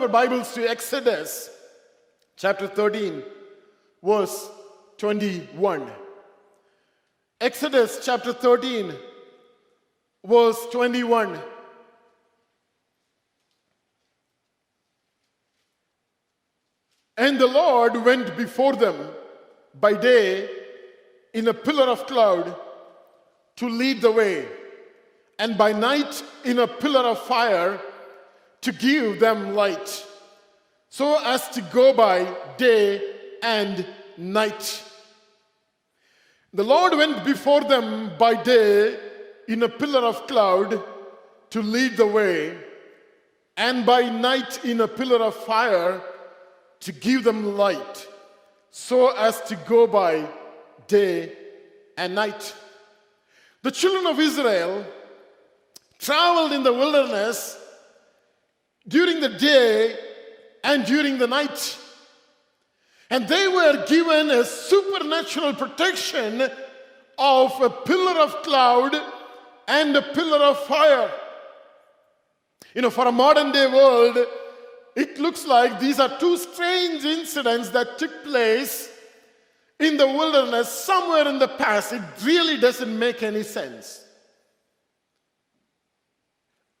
our Bibles to Exodus chapter 13, verse 21. Exodus chapter 13, verse 21. And the Lord went before them by day in a pillar of cloud to lead the way, and by night in a pillar of fire to give them light, so as to go by day and night. The Lord went before them by day in a pillar of cloud to lead the way, and by night in a pillar of fire to give them light, so as to go by day and night. The children of Israel traveled in the wilderness during the day and during the night. And they were given a supernatural protection of a pillar of cloud and a pillar of fire. You know, for a modern day world, it looks like these are two strange incidents that took place in the wilderness somewhere in the past. It really doesn't make any sense.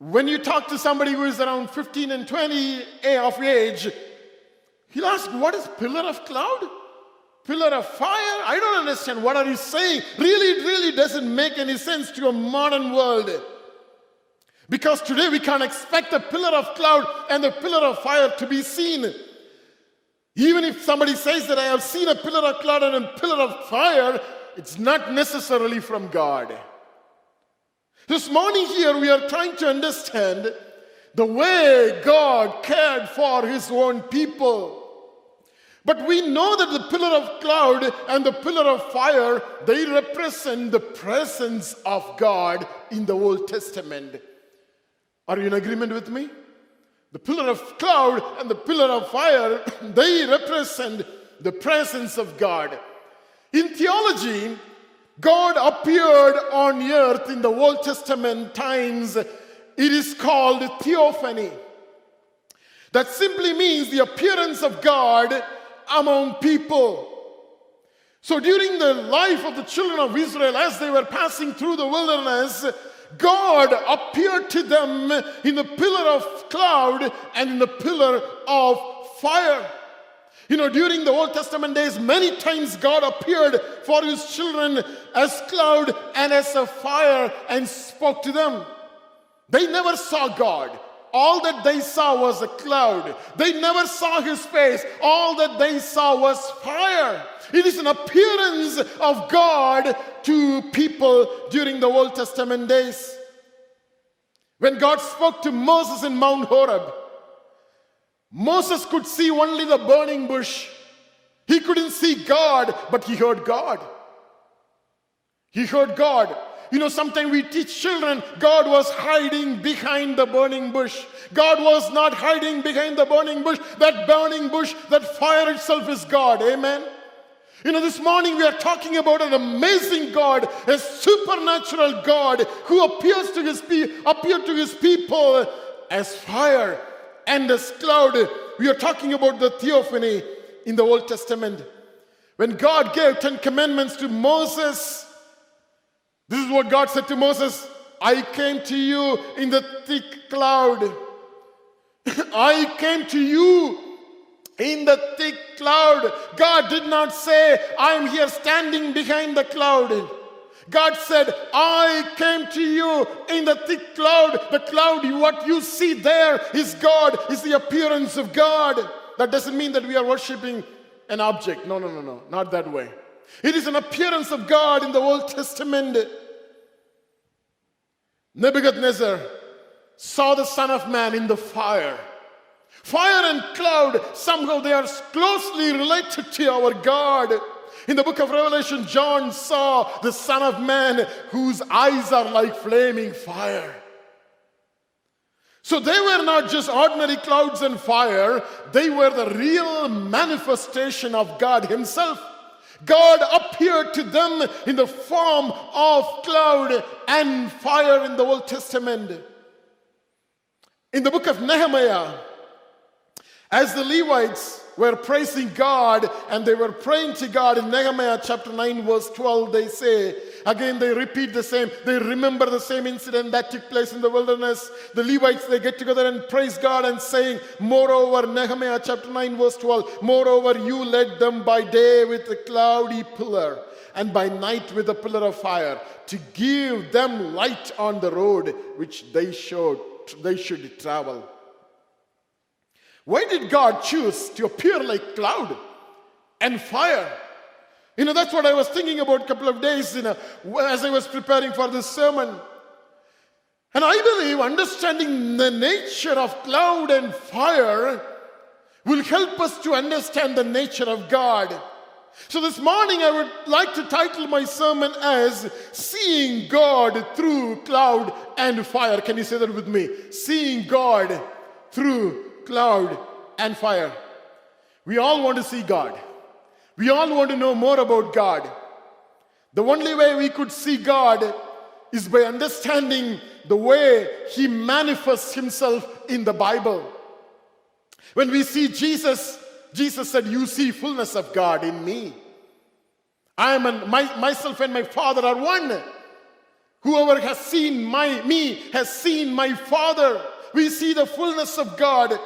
When you talk to somebody who is around 15 and 20 of age, he'll ask, What is pillar of cloud? Pillar of fire? I don't understand. What are you saying? Really, it really doesn't make any sense to a modern world. Because today we can't expect the pillar of cloud and the pillar of fire to be seen. Even if somebody says that I have seen a pillar of cloud and a pillar of fire, it's not necessarily from God. This morning, here, we are trying to understand the way God cared for His own people. But we know that the pillar of cloud and the pillar of fire, they represent the presence of God in the Old Testament. Are you in agreement with me? The pillar of cloud and the pillar of fire, they represent the presence of God. In theology, God appeared on earth in the Old Testament times. It is called theophany. That simply means the appearance of God among people. So during the life of the children of Israel, as they were passing through the wilderness, God appeared to them in the pillar of cloud and in the pillar of fire. You know, during the Old Testament days, many times God appeared for his children as cloud and as a fire and spoke to them. They never saw God. All that they saw was a cloud. They never saw his face. All that they saw was fire. It is an appearance of God to people during the Old Testament days. When God spoke to Moses in Mount Horeb, Moses could see only the burning bush. He couldn't see God, but he heard God. He heard God. You know, sometimes we teach children God was hiding behind the burning bush. God was not hiding behind the burning bush. That burning bush, that fire itself is God. Amen. You know, this morning we are talking about an amazing God, a supernatural God who appears to his pe- appeared to his people as fire and as cloud. We are talking about the theophany in the Old Testament. When God gave 10 commandments to Moses, this is what God said to Moses I came to you in the thick cloud. I came to you in the thick cloud. God did not say, I'm here standing behind the cloud. God said, I came to you in the thick cloud. The cloud, what you see there is God, is the appearance of God. That doesn't mean that we are worshiping an object. No, no, no, no, not that way. It is an appearance of God in the Old Testament. Nebuchadnezzar saw the Son of Man in the fire. Fire and cloud, somehow they are closely related to our God. In the book of Revelation, John saw the Son of Man whose eyes are like flaming fire. So they were not just ordinary clouds and fire, they were the real manifestation of God Himself. God appeared to them in the form of cloud and fire in the Old Testament. In the book of Nehemiah, As the Levites were praising God and they were praying to God in Nehemiah chapter 9, verse 12, they say, again, they repeat the same, they remember the same incident that took place in the wilderness. The Levites, they get together and praise God and saying, Moreover, Nehemiah chapter 9, verse 12, Moreover, you led them by day with a cloudy pillar and by night with a pillar of fire to give them light on the road which they should, they should travel. Why did God choose to appear like cloud and fire? You know, that's what I was thinking about a couple of days you know, as I was preparing for this sermon. And I believe understanding the nature of cloud and fire will help us to understand the nature of God. So this morning I would like to title my sermon as Seeing God Through Cloud and Fire. Can you say that with me? Seeing God through cloud, and fire. We all want to see God. We all want to know more about God. The only way we could see God is by understanding the way He manifests Himself in the Bible. When we see Jesus, Jesus said, You see fullness of God in me. I am an, my, myself and my Father are one. Whoever has seen my, me has seen my Father. We see the fullness of God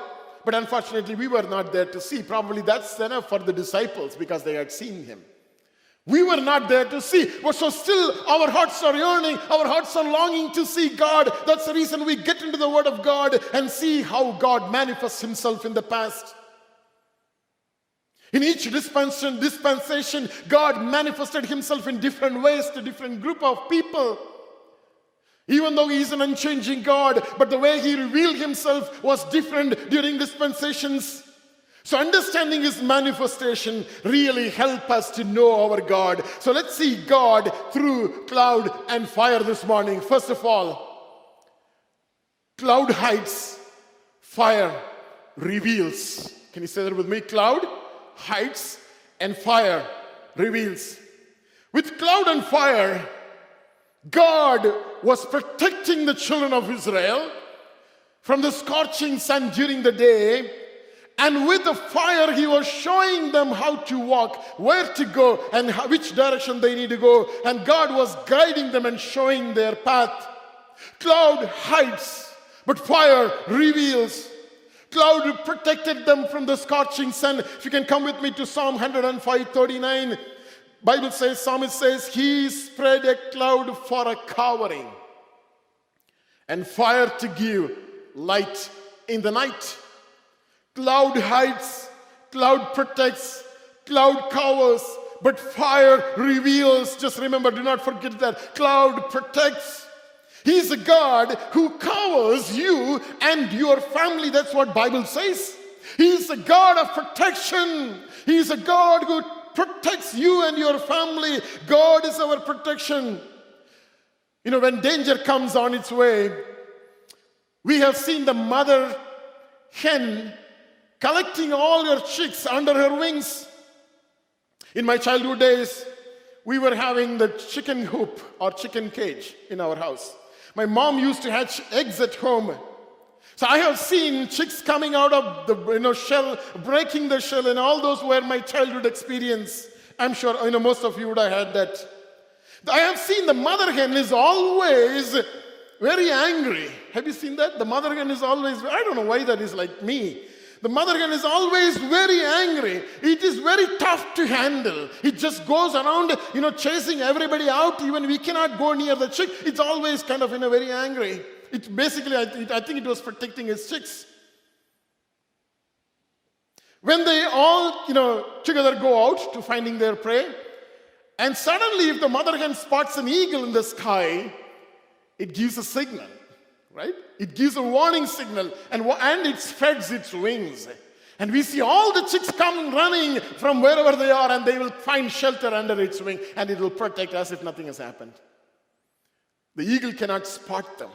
but unfortunately, we were not there to see. Probably that's enough for the disciples because they had seen him. We were not there to see. But so still our hearts are yearning, our hearts are longing to see God. That's the reason we get into the Word of God and see how God manifests Himself in the past. In each dispensation, dispensation, God manifested Himself in different ways to different group of people. Even though he is an unchanging God, but the way he revealed himself was different during dispensations. So understanding his manifestation really help us to know our God. So let's see God through cloud and fire this morning. First of all, cloud hides, fire reveals. Can you say that with me? Cloud hides and fire reveals. With cloud and fire, God was protecting the children of Israel from the scorching sun during the day. And with the fire, he was showing them how to walk, where to go, and which direction they need to go. And God was guiding them and showing their path. Cloud hides, but fire reveals. Cloud protected them from the scorching sun. If you can come with me to Psalm 105 39. Bible says, psalmist says, He spread a cloud for a covering and fire to give light in the night. Cloud hides, cloud protects, cloud covers, but fire reveals. Just remember, do not forget that. Cloud protects. He's a God who covers you and your family. That's what Bible says. He's a God of protection. He's a God who protects you and your family. God is our protection. You know, when danger comes on its way, we have seen the mother hen collecting all her chicks under her wings. In my childhood days, we were having the chicken hoop or chicken cage in our house. My mom used to hatch eggs at home so I have seen chicks coming out of the you know, shell, breaking the shell, and all those were my childhood experience. I'm sure you know most of you would have had that. I have seen the mother hen is always very angry. Have you seen that? The mother hen is always, I don't know why that is like me. The mother hen is always very angry. It is very tough to handle. It just goes around, you know, chasing everybody out. Even we cannot go near the chick. It's always kind of, you know, very angry. It basically, I, I think it was protecting its chicks. When they all, you know, together go out to finding their prey, and suddenly, if the mother hen spots an eagle in the sky, it gives a signal, right? It gives a warning signal, and, and it spreads its wings. And we see all the chicks come running from wherever they are, and they will find shelter under its wing, and it will protect us if nothing has happened. The eagle cannot spot them.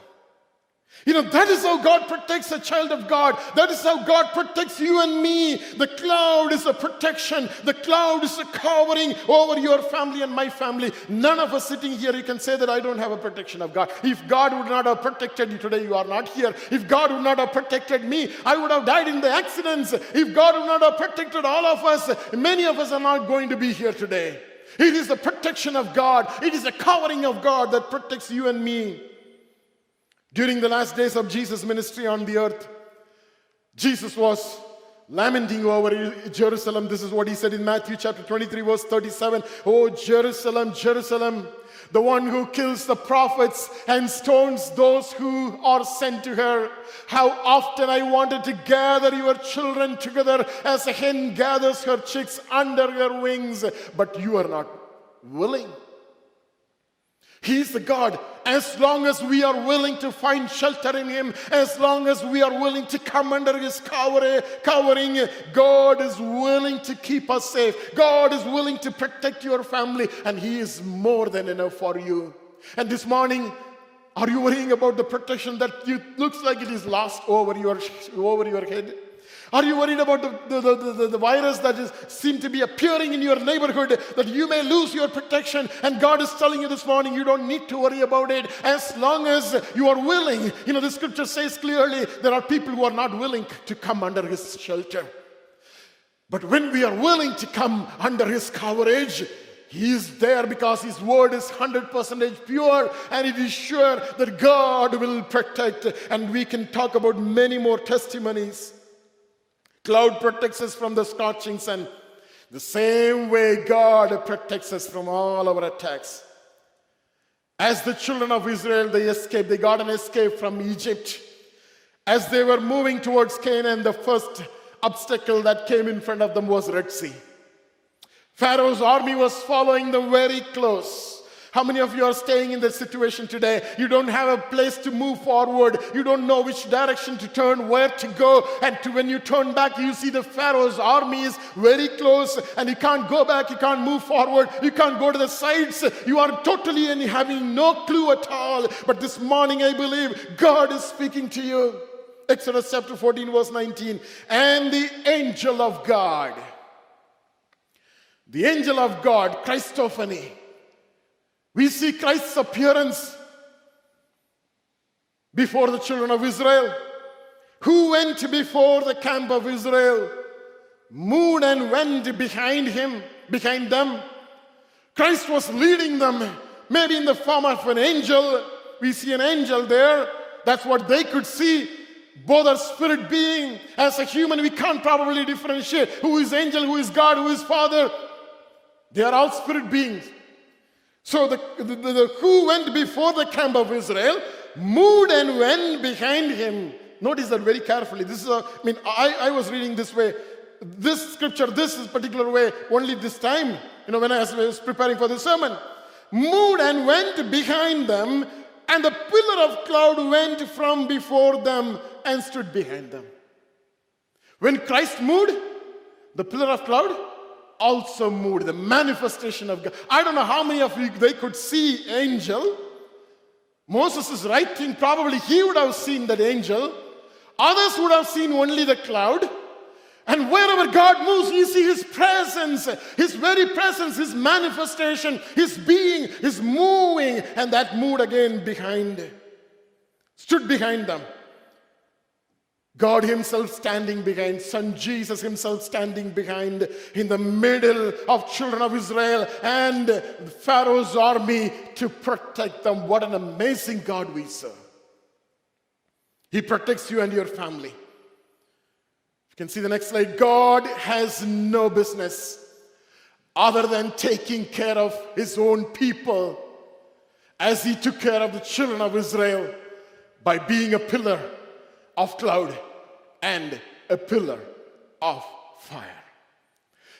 You know, that is how God protects a child of God. That is how God protects you and me. The cloud is a protection, the cloud is a covering over your family and my family. None of us sitting here, you can say that I don't have a protection of God. If God would not have protected you today, you are not here. If God would not have protected me, I would have died in the accidents. If God would not have protected all of us, many of us are not going to be here today. It is the protection of God, it is the covering of God that protects you and me. During the last days of Jesus' ministry on the earth, Jesus was lamenting over Jerusalem. This is what he said in Matthew chapter 23, verse 37. Oh, Jerusalem, Jerusalem, the one who kills the prophets and stones those who are sent to her. How often I wanted to gather your children together as a hen gathers her chicks under her wings, but you are not willing. He is the God. As long as we are willing to find shelter in Him, as long as we are willing to come under His covering, God is willing to keep us safe. God is willing to protect your family, and He is more than enough for you. And this morning, are you worrying about the protection that you, looks like it is lost over your, over your head? Are you worried about the, the, the, the, virus that is seem to be appearing in your neighborhood that you may lose your protection? And God is telling you this morning, you don't need to worry about it as long as you are willing. You know, the scripture says clearly there are people who are not willing to come under his shelter. But when we are willing to come under his coverage, he is there because His word is 100% pure and it is sure that God will protect. And we can talk about many more testimonies. Cloud protects us from the scorching sun. The same way God protects us from all our attacks. As the children of Israel, they escaped, they got an escape from Egypt. As they were moving towards Canaan, the first obstacle that came in front of them was Red Sea. Pharaoh's army was following them very close. How many of you are staying in this situation today? You don't have a place to move forward. You don't know which direction to turn, where to go. And to, when you turn back, you see the Pharaoh's army is very close and you can't go back. You can't move forward. You can't go to the sides. You are totally and having no clue at all. But this morning, I believe God is speaking to you. Exodus chapter 14, verse 19. And the angel of God, the angel of God, Christophany, we see Christ's appearance before the children of Israel. Who went before the camp of Israel? Moved and went behind him, behind them. Christ was leading them, maybe in the form of an angel. We see an angel there. That's what they could see. Both are spirit being. As a human, we can't probably differentiate who is angel, who is God, who is Father. They are all spirit beings. So the, the, the, who went before the camp of Israel moved and went behind him. Notice that very carefully. This is a, I mean, I, I was reading this way. This scripture, this is particular way, only this time, you know, when I was preparing for the sermon. Moved and went behind them, and the pillar of cloud went from before them and stood behind them. When Christ moved, the pillar of cloud also moved, the manifestation of God. I don't know how many of you they could see angel. Moses is writing, probably he would have seen that angel. Others would have seen only the cloud. And wherever God moves, you see His presence, His very presence, His manifestation, His being, His moving. And that mood again behind, stood behind them. God Himself standing behind, Son Jesus Himself standing behind in the middle of children of Israel and Pharaoh's army to protect them. What an amazing God we serve. He protects you and your family. You can see the next slide. God has no business other than taking care of His own people as He took care of the children of Israel by being a pillar of cloud and a pillar of fire.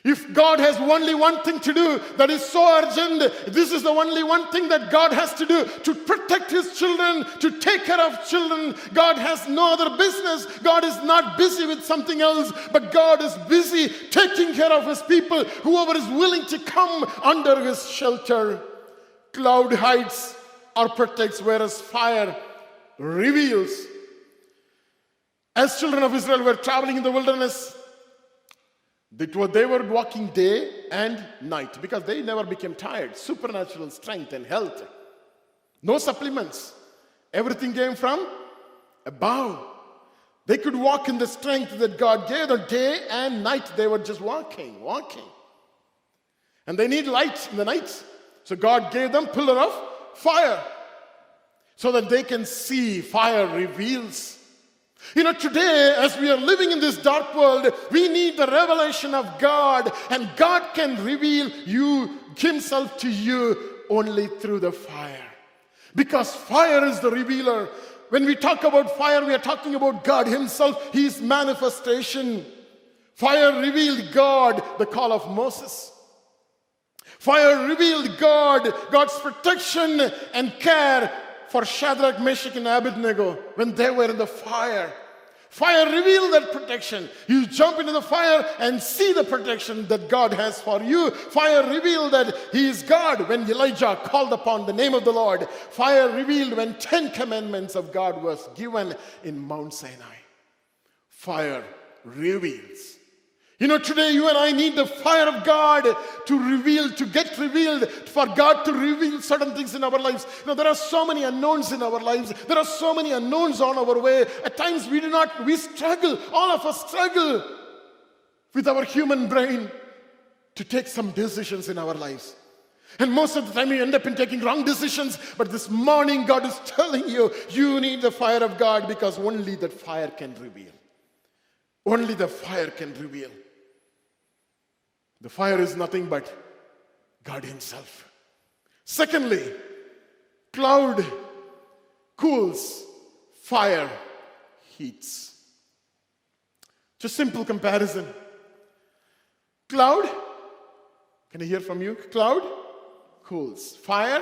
If God has only one thing to do that is so urgent, this is the only one thing that God has to do to protect His children, to take care of children. God has no other business. God is not busy with something else, but God is busy taking care of His people, whoever is willing to come under His shelter. Cloud hides or protects, whereas fire reveals. As children of Israel were traveling in the wilderness, they were, walking day and night because they never became tired. Supernatural strength and health. No supplements. Everything came from above. They could walk in the strength that God gave them day and night. They were just walking, walking. And they need light in the night. So God gave them pillar of fire so that they can see fire reveals. You know, today, as we are living in this dark world, we need the revelation of God, and God can reveal you Himself to you only through the fire. Because fire is the revealer. When we talk about fire, we are talking about God Himself, His manifestation. Fire revealed God, the call of Moses. Fire revealed God, God's protection and care for Shadrach, Meshach, and Abednego when they were in the fire. Fire revealed that protection. You jump into the fire and see the protection that God has for you. Fire revealed that He is God when Elijah called upon the name of the Lord. Fire revealed when Ten Commandments of God was given in Mount Sinai. Fire reveals. You know, today you and I need the fire of God to reveal, to get revealed, for God to reveal certain things in our lives. You know, there are so many unknowns in our lives. There are so many unknowns on our way. At times we do not, we struggle. All of us struggle with our human brain to take some decisions in our lives. And most of the time, we end up in taking wrong decisions. But this morning, God is telling you, you need the fire of God because only that fire can reveal. Only the fire can reveal. The fire is nothing but God Himself. Secondly, cloud cools, fire heats. Just simple comparison. Cloud, can I hear from you? Cloud cools, fire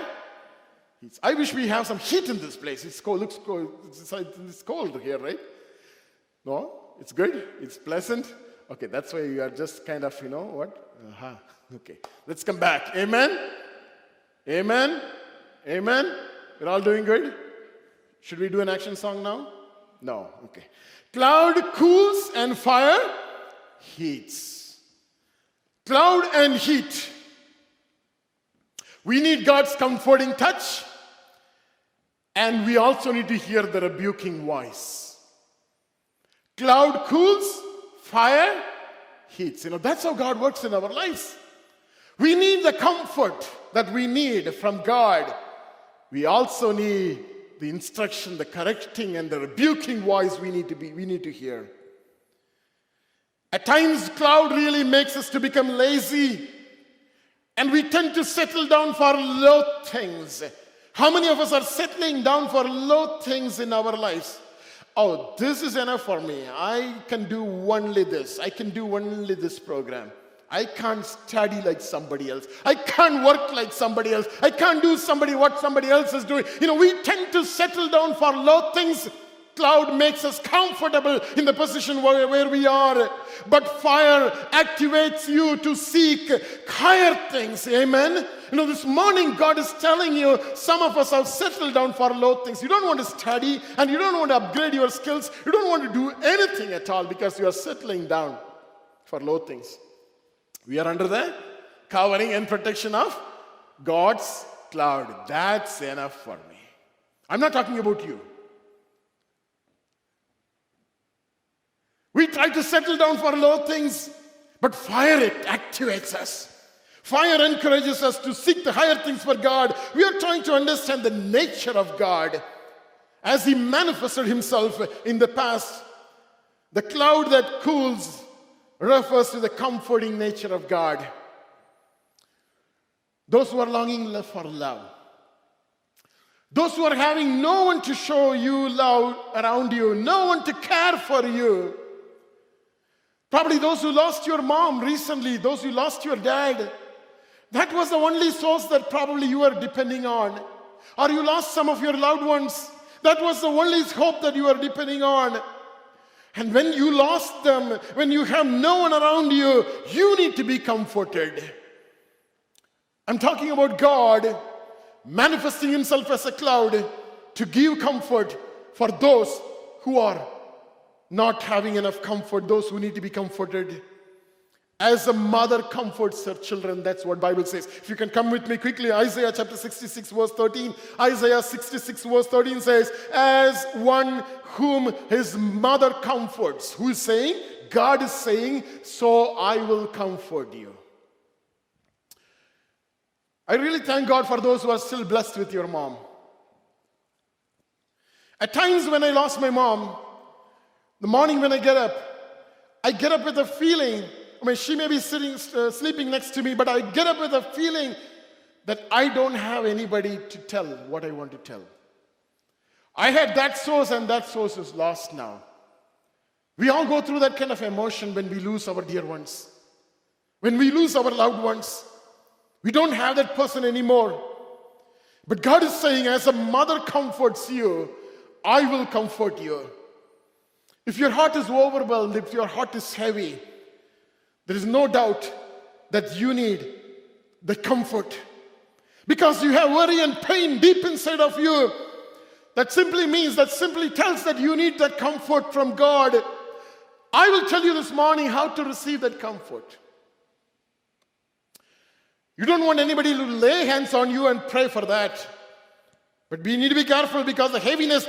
heats. I wish we have some heat in this place. It's cold, looks cold. It's, it's cold here, right? No, it's good, it's pleasant. Okay, that's why you are just kind of, you know, what? Uh-huh. Okay. Let's come back. Amen. Amen. Amen. We're all doing good? Should we do an action song now? No. Okay. Cloud cools and fire heats. Cloud and heat. We need God's comforting touch, and we also need to hear the rebuking voice. Cloud cools, fire heats. You know, that's how God works in our lives. We need the comfort that we need from God. We also need the instruction, the correcting, and the rebuking voice we need to be, we need to hear. At times, cloud really makes us to become lazy, and we tend to settle down for low things. How many of us are settling down for low things in our lives? Oh, this is enough for me. I can do only this. I can do only this program. I can't study like somebody else. I can't work like somebody else. I can't do somebody what somebody else is doing. You know, we tend to settle down for low things cloud makes us comfortable in the position where, where we are. But fire activates you to seek higher things. Amen. You know, this morning God is telling you some of us have settled down for low things. You don't want to study and you don't want to upgrade your skills. You don't want to do anything at all because you are settling down for low things. We are under the covering and protection of God's cloud. That's enough for me. I'm not talking about you. We try to settle down for low things, but fire it activates us. Fire encourages us to seek the higher things for God. We are trying to understand the nature of God as He manifested Himself in the past. The cloud that cools refers to the comforting nature of God. Those who are longing for love, those who are having no one to show you love around you, no one to care for you, Probably those who lost your mom recently, those who lost your dad. That was the only source that probably you were depending on. Or you lost some of your loved ones. That was the only hope that you were depending on. And when you lost them, when you have no one around you, you need to be comforted. I'm talking about God manifesting Himself as a cloud to give comfort for those who are not having enough comfort, those who need to be comforted. As a mother comforts her children, that's what Bible says. If you can come with me quickly, Isaiah chapter 66 verse 13. Isaiah 66 verse 13 says, as one whom his mother comforts. Who is saying? God is saying, so I will comfort you. I really thank God for those who are still blessed with your mom. At times when I lost my mom, the morning when I get up, I get up with a feeling. I mean, she may be sitting, uh, sleeping next to me, but I get up with a feeling that I don't have anybody to tell what I want to tell. I had that source, and that source is lost now. We all go through that kind of emotion when we lose our dear ones, when we lose our loved ones. We don't have that person anymore. But God is saying, as a mother comforts you, I will comfort you. If your heart is overwhelmed, if your heart is heavy, there is no doubt that you need the comfort. Because you have worry and pain deep inside of you. That simply means, that simply tells that you need that comfort from God. I will tell you this morning how to receive that comfort. You don't want anybody to lay hands on you and pray for that. But we need to be careful because the heaviness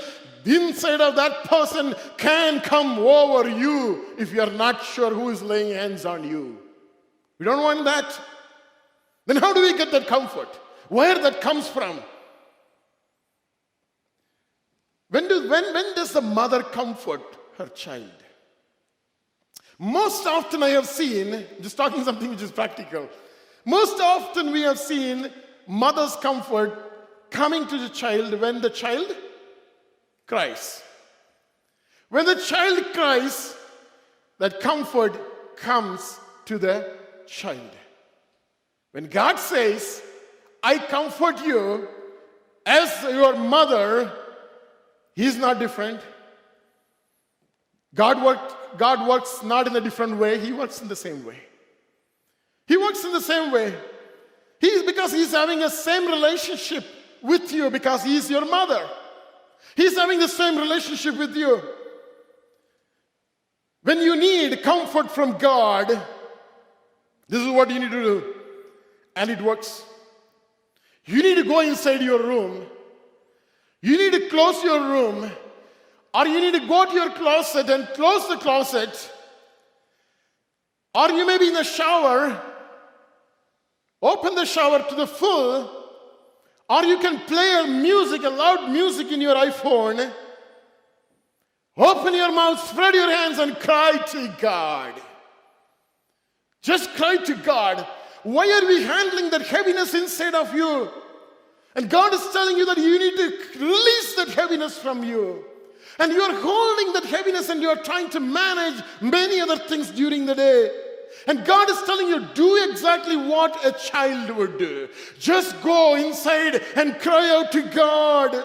inside of that person can come over you if you are not sure who is laying hands on you. We don't want that. Then how do we get that comfort? Where that comes from? When, do, when, when does the mother comfort her child? Most often I have seen, just talking something which is practical, most often we have seen mother's comfort coming to the child when the child cries. When the child cries, that comfort comes to the child. When God says, I comfort you as your mother, He's not different. God, worked, God works not in a different way, He works in the same way. He works in the same way. He's because He's having a same relationship with you because He's your mother. He's having the same relationship with you. When you need comfort from God, this is what you need to do. And it works. You need to go inside your room. You need to close your room. Or you need to go to your closet and close the closet. Or you may be in the shower. Open the shower to the full or you can play a music, a loud music in your iPhone. Open your mouth, spread your hands, and cry to God. Just cry to God. Why are we handling that heaviness inside of you? And God is telling you that you need to release that heaviness from you. And you are holding that heaviness and you are trying to manage many other things during the day. And God is telling you, do exactly what a child would do. Just go inside and cry out to God.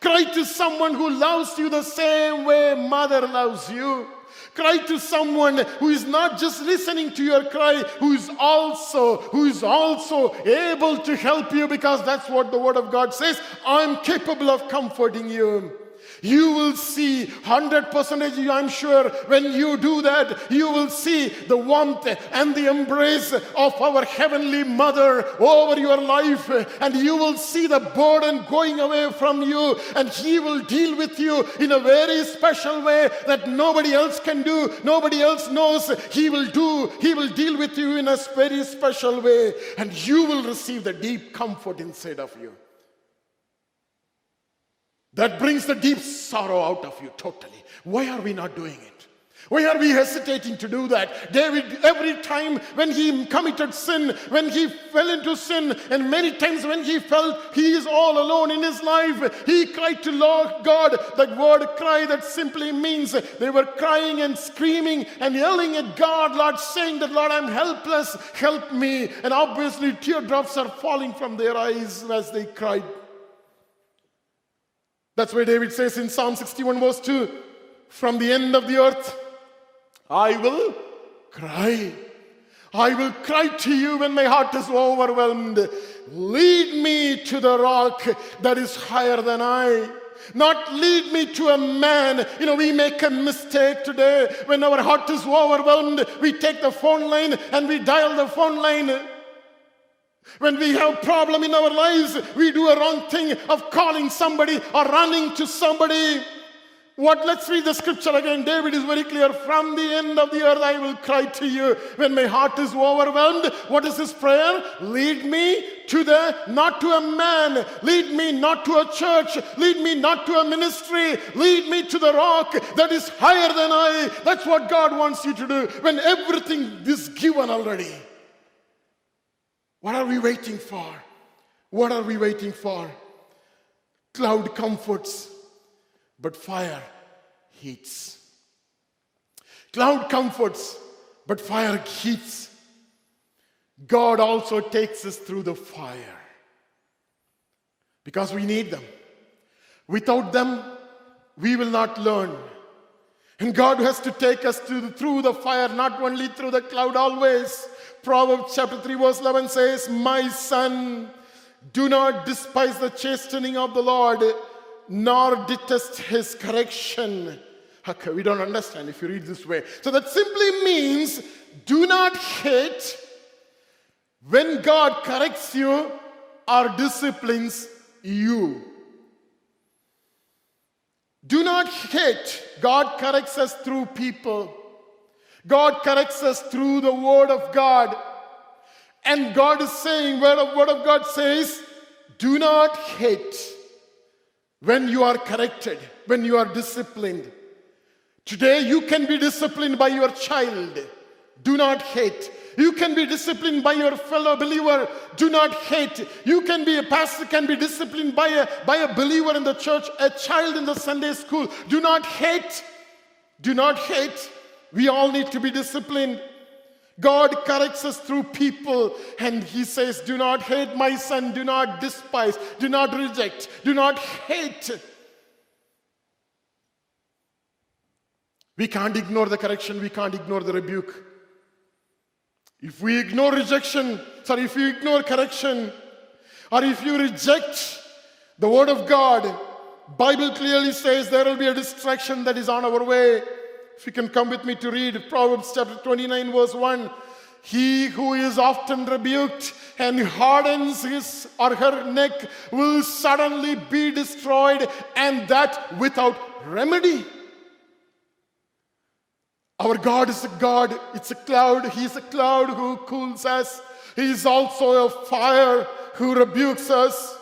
Cry to someone who loves you the same way mother loves you. Cry to someone who is not just listening to your cry, who is also, who is also able to help you because that's what the word of God says. I'm capable of comforting you. You will see 100% I'm sure when you do that, you will see the warmth and the embrace of our Heavenly Mother over your life. And you will see the burden going away from you. And He will deal with you in a very special way that nobody else can do, nobody else knows. He will do, He will deal with you in a very special way. And you will receive the deep comfort inside of you. That brings the deep sorrow out of you totally. Why are we not doing it? Why are we hesitating to do that? David, every time when he committed sin, when he fell into sin, and many times when he felt he is all alone in his life, he cried to Lord God. That word cry that simply means they were crying and screaming and yelling at God, Lord, saying that, Lord, I'm helpless, help me. And obviously, teardrops are falling from their eyes as they cried. That's why David says in Psalm 61, verse 2 From the end of the earth, I will cry. I will cry to you when my heart is overwhelmed. Lead me to the rock that is higher than I. Not lead me to a man. You know, we make a mistake today. When our heart is overwhelmed, we take the phone line and we dial the phone line. When we have problem in our lives, we do a wrong thing of calling somebody or running to somebody. What? Let's read the scripture again. David is very clear. From the end of the earth I will cry to you. When my heart is overwhelmed, what is his prayer? Lead me to the, not to a man. Lead me not to a church. Lead me not to a ministry. Lead me to the rock that is higher than I. That's what God wants you to do when everything is given already. What are we waiting for? What are we waiting for? Cloud comforts but fire heats. Cloud comforts, but fire heats. God also takes us through the fire because we need them. Without them, we will not learn. And God has to take us through the, fire, not only through the cloud, always. Proverbs chapter 3, verse 11 says, My son, do not despise the chastening of the Lord nor detest his correction. Okay, we don't understand if you read this way. So that simply means do not hate when God corrects you or disciplines you. Do not hate. God corrects us through people. God corrects us through the Word of God. And God is saying, Word the Word of God says, do not hate when you are corrected, when you are disciplined. Today, you can be disciplined by your child. Do not hate. You can be disciplined by your fellow believer. Do not hate. You can be a pastor, can be disciplined by a, by a believer in the church, a child in the Sunday school. Do not hate. Do not hate. We all need to be disciplined. God corrects us through people, and He says, Do not hate my son, do not despise, do not reject, do not hate. We can't ignore the correction, we can't ignore the rebuke. If we ignore rejection, sorry, if you ignore correction, or if you reject the word of God, Bible clearly says there will be a distraction that is on our way. If you can come with me to read Proverbs chapter 29, verse 1. He who is often rebuked and hardens his or her neck will suddenly be destroyed, and that without remedy. Our God is a God, it's a cloud. He's a cloud who cools us. He is also a fire who rebukes us.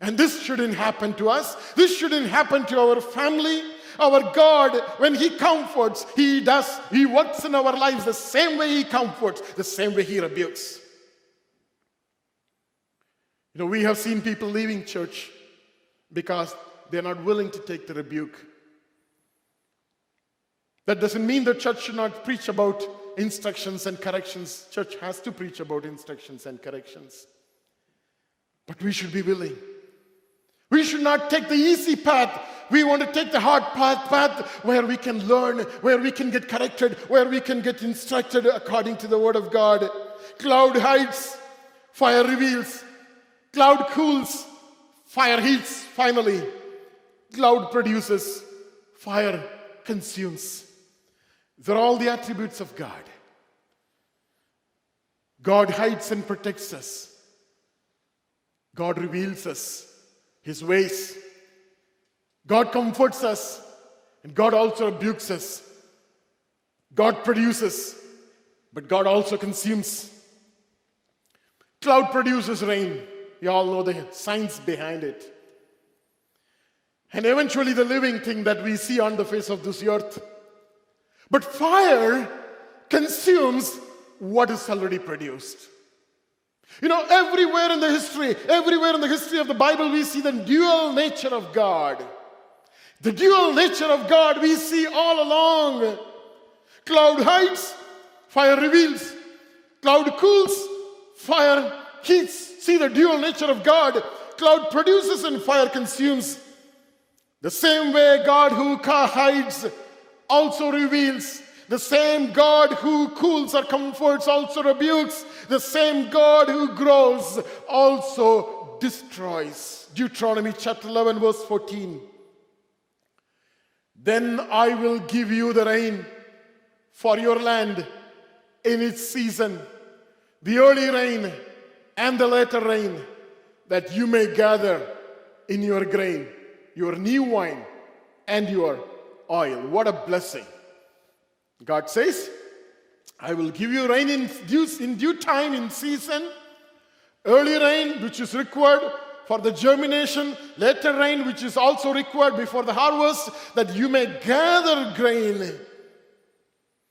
And this shouldn't happen to us. This shouldn't happen to our family. Our God, when He comforts, He does, He works in our lives the same way He comforts, the same way He rebukes. You know, we have seen people leaving church because they're not willing to take the rebuke. That doesn't mean the church should not preach about instructions and corrections. Church has to preach about instructions and corrections. But we should be willing. We should not take the easy path. We want to take the hard path, path where we can learn, where we can get corrected, where we can get instructed according to the word of God. Cloud hides, fire reveals. Cloud cools, fire heats, finally. Cloud produces, fire consumes. These are all the attributes of God. God hides and protects us. God reveals us his ways. God comforts us, and God also rebukes us. God produces, but God also consumes. Cloud produces rain. You all know the science behind it. And eventually, the living thing that we see on the face of this earth. But fire consumes what is already produced. You know, everywhere in the history, everywhere in the history of the Bible, we see the dual nature of God. The dual nature of God we see all along. Cloud hides, fire reveals. Cloud cools, fire heats. See the dual nature of God. Cloud produces and fire consumes. The same way God who hides also reveals. The same God who cools or comforts also rebukes. The same God who grows also destroys. Deuteronomy chapter 11, verse 14. Then I will give you the rain for your land in its season, the early rain and the later rain, that you may gather in your grain, your new wine, and your oil. What a blessing. God says, I will give you rain in due, in due time, in season, early rain, which is required for the germination, later rain, which is also required before the harvest, that you may gather grain.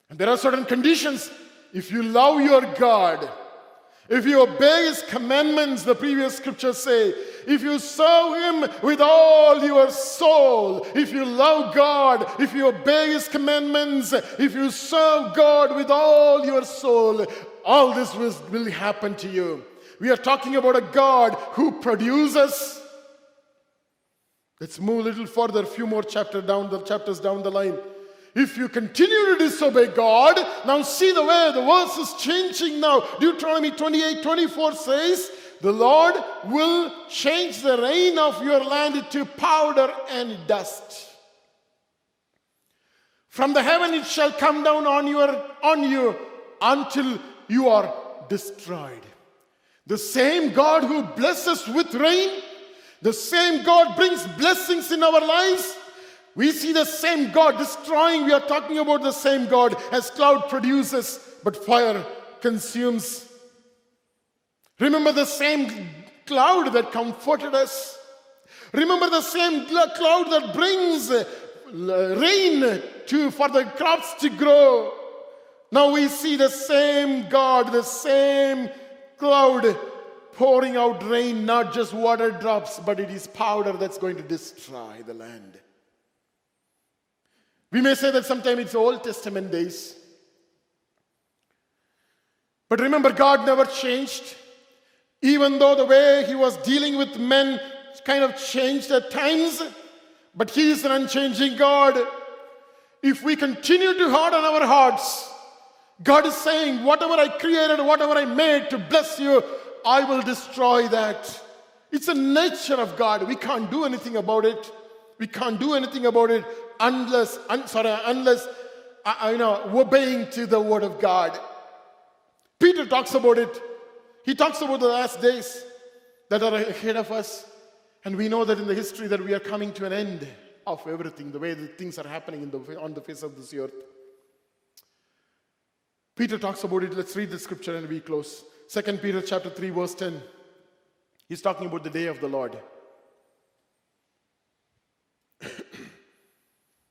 And there are certain conditions. If you love your God, if you obey his commandments, the previous scriptures say, if you serve him with all your soul, if you love God, if you obey his commandments, if you serve God with all your soul, all this will, will happen to you. We are talking about a God who produces. Let's move a little further, a few more chapter down the chapters down the line. If you continue to disobey God, now see the way the verse is changing now. Deuteronomy 28 24 says, The Lord will change the rain of your land to powder and dust. From the heaven it shall come down on, your, on you until you are destroyed. The same God who blesses with rain, the same God brings blessings in our lives. We see the same God destroying. We are talking about the same God as cloud produces, but fire consumes. Remember the same cloud that comforted us. Remember the same cloud that brings uh, rain to, for the crops to grow. Now we see the same God, the same cloud pouring out rain, not just water drops, but it is powder that's going to destroy the land. We may say that sometimes it's Old Testament days. But remember, God never changed. Even though the way He was dealing with men kind of changed at times, but He is an unchanging God. If we continue to harden our hearts, God is saying, Whatever I created, whatever I made to bless you, I will destroy that. It's a nature of God. We can't do anything about it. We can't do anything about it unless, un, sorry, unless, uh, you know, obeying to the word of God. Peter talks about it. He talks about the last days that are ahead of us. And we know that in the history that we are coming to an end of everything, the way that things are happening the, on the face of this earth. Peter talks about it. Let's read the scripture and we close. Second Peter chapter 3, verse 10. He's talking about the day of the Lord.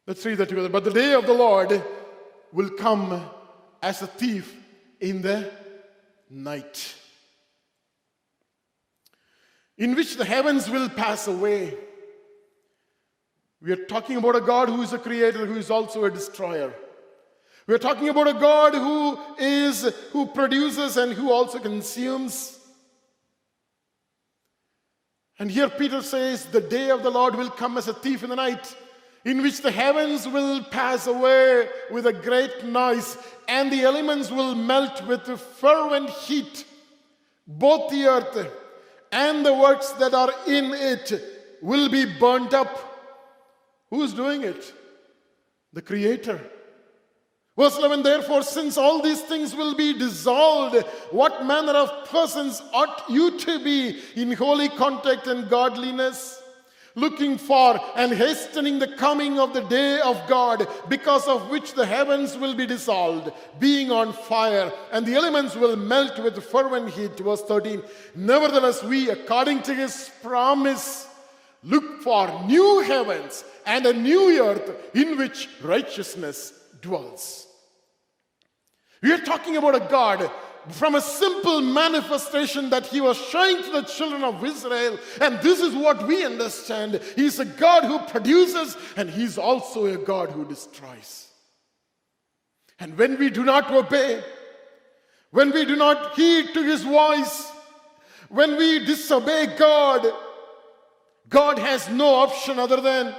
Let's read that together. But the day of the Lord will come as a thief in the night, in which the heavens will pass away. We are talking about a God who is a creator, who is also a destroyer. We're talking about a God who is, who produces and who also consumes. And here Peter says, The day of the Lord will come as a thief in the night, in which the heavens will pass away with a great noise, and the elements will melt with fervent heat. Both the earth and the works that are in it will be burnt up. Who's doing it? The Creator. Verse 11, therefore, since all these things will be dissolved, what manner of persons ought you to be in holy contact and godliness? Looking for and hastening the coming of the day of God, because of which the heavens will be dissolved, being on fire, and the elements will melt with fervent heat. Verse 13, nevertheless, we, according to his promise, look for new heavens and a new earth in which righteousness dwells. We are talking about a God from a simple manifestation that he was showing to the children of Israel. And this is what we understand. He's a God who produces, and he's also a God who destroys. And when we do not obey, when we do not heed to his voice, when we disobey God, God has no option other than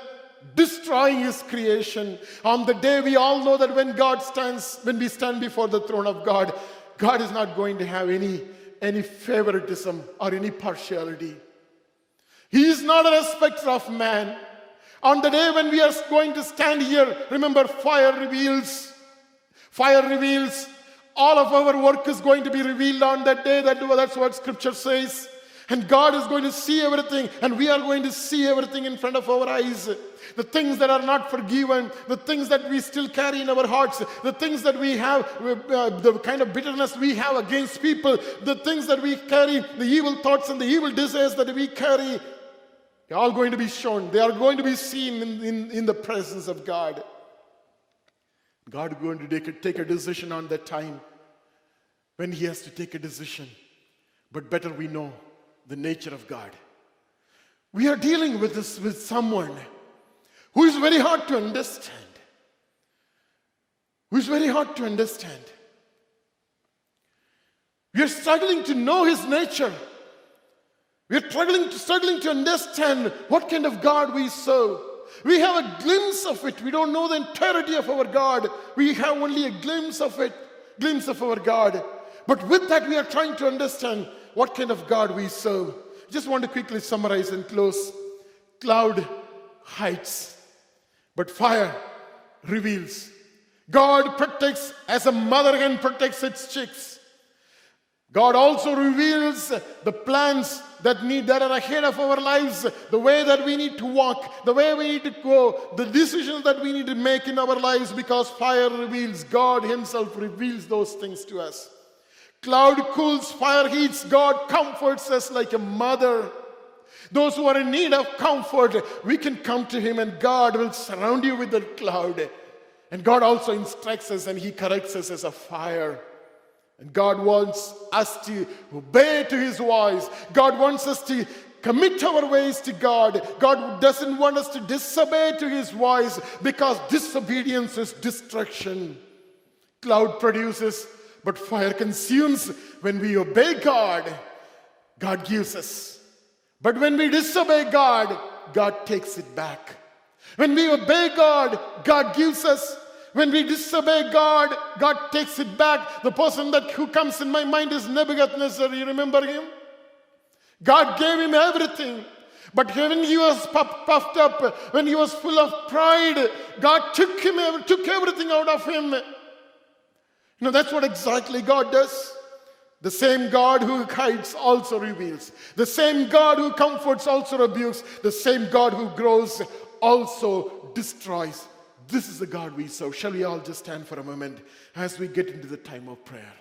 destroying his creation. On the day we all know that when God stands, when we stand before the throne of God, God is not going to have any, any favoritism or any partiality. He is not a respecter of man. On the day when we are going to stand here, remember, fire reveals. Fire reveals. All of our work is going to be revealed on that day. That, that's what scripture says. And God is going to see everything, and we are going to see everything in front of our eyes. The things that are not forgiven, the things that we still carry in our hearts, the things that we have, uh, the kind of bitterness we have against people, the things that we carry, the evil thoughts and the evil desires that we carry, they're all going to be shown. They are going to be seen in, in, in the presence of God. God is going to take a, take a decision on that time when He has to take a decision. But better we know the nature of God. We are dealing with this with someone who is very hard to understand. Who is very hard to understand. We are struggling to know his nature. We are struggling to, struggling to understand what kind of God we serve. We have a glimpse of it. We don't know the entirety of our God. We have only a glimpse of it, glimpse of our God. But with that, we are trying to understand what kind of God we serve. Just want to quickly summarize and close. Cloud hides, but fire reveals. God protects as a mother hen protects its chicks. God also reveals the plans that need that are ahead of our lives, the way that we need to walk, the way we need to go, the decisions that we need to make in our lives because fire reveals, God Himself reveals those things to us. Cloud cools, fire heats, God comforts us like a mother. Those who are in need of comfort, we can come to Him and God will surround you with the cloud. And God also instructs us and He corrects us as a fire. And God wants us to obey to His voice. God wants us to commit our ways to God. God doesn't want us to disobey to His voice because disobedience is destruction. Cloud produces, but fire consumes. When we obey God, God gives us. But when we disobey God, God takes it back. When we obey God, God gives us. When we disobey God, God takes it back. The person that who comes in my mind is Nebuchadnezzar. You remember him? God gave him everything. But when he was puffed up, when he was full of pride, God took him, took everything out of him. You know, that's what exactly God does. The same God who hides also reveals. The same God who comforts also rebukes. The same God who grows also destroys. This is the God we serve. Shall we all just stand for a moment as we get into the time of prayer?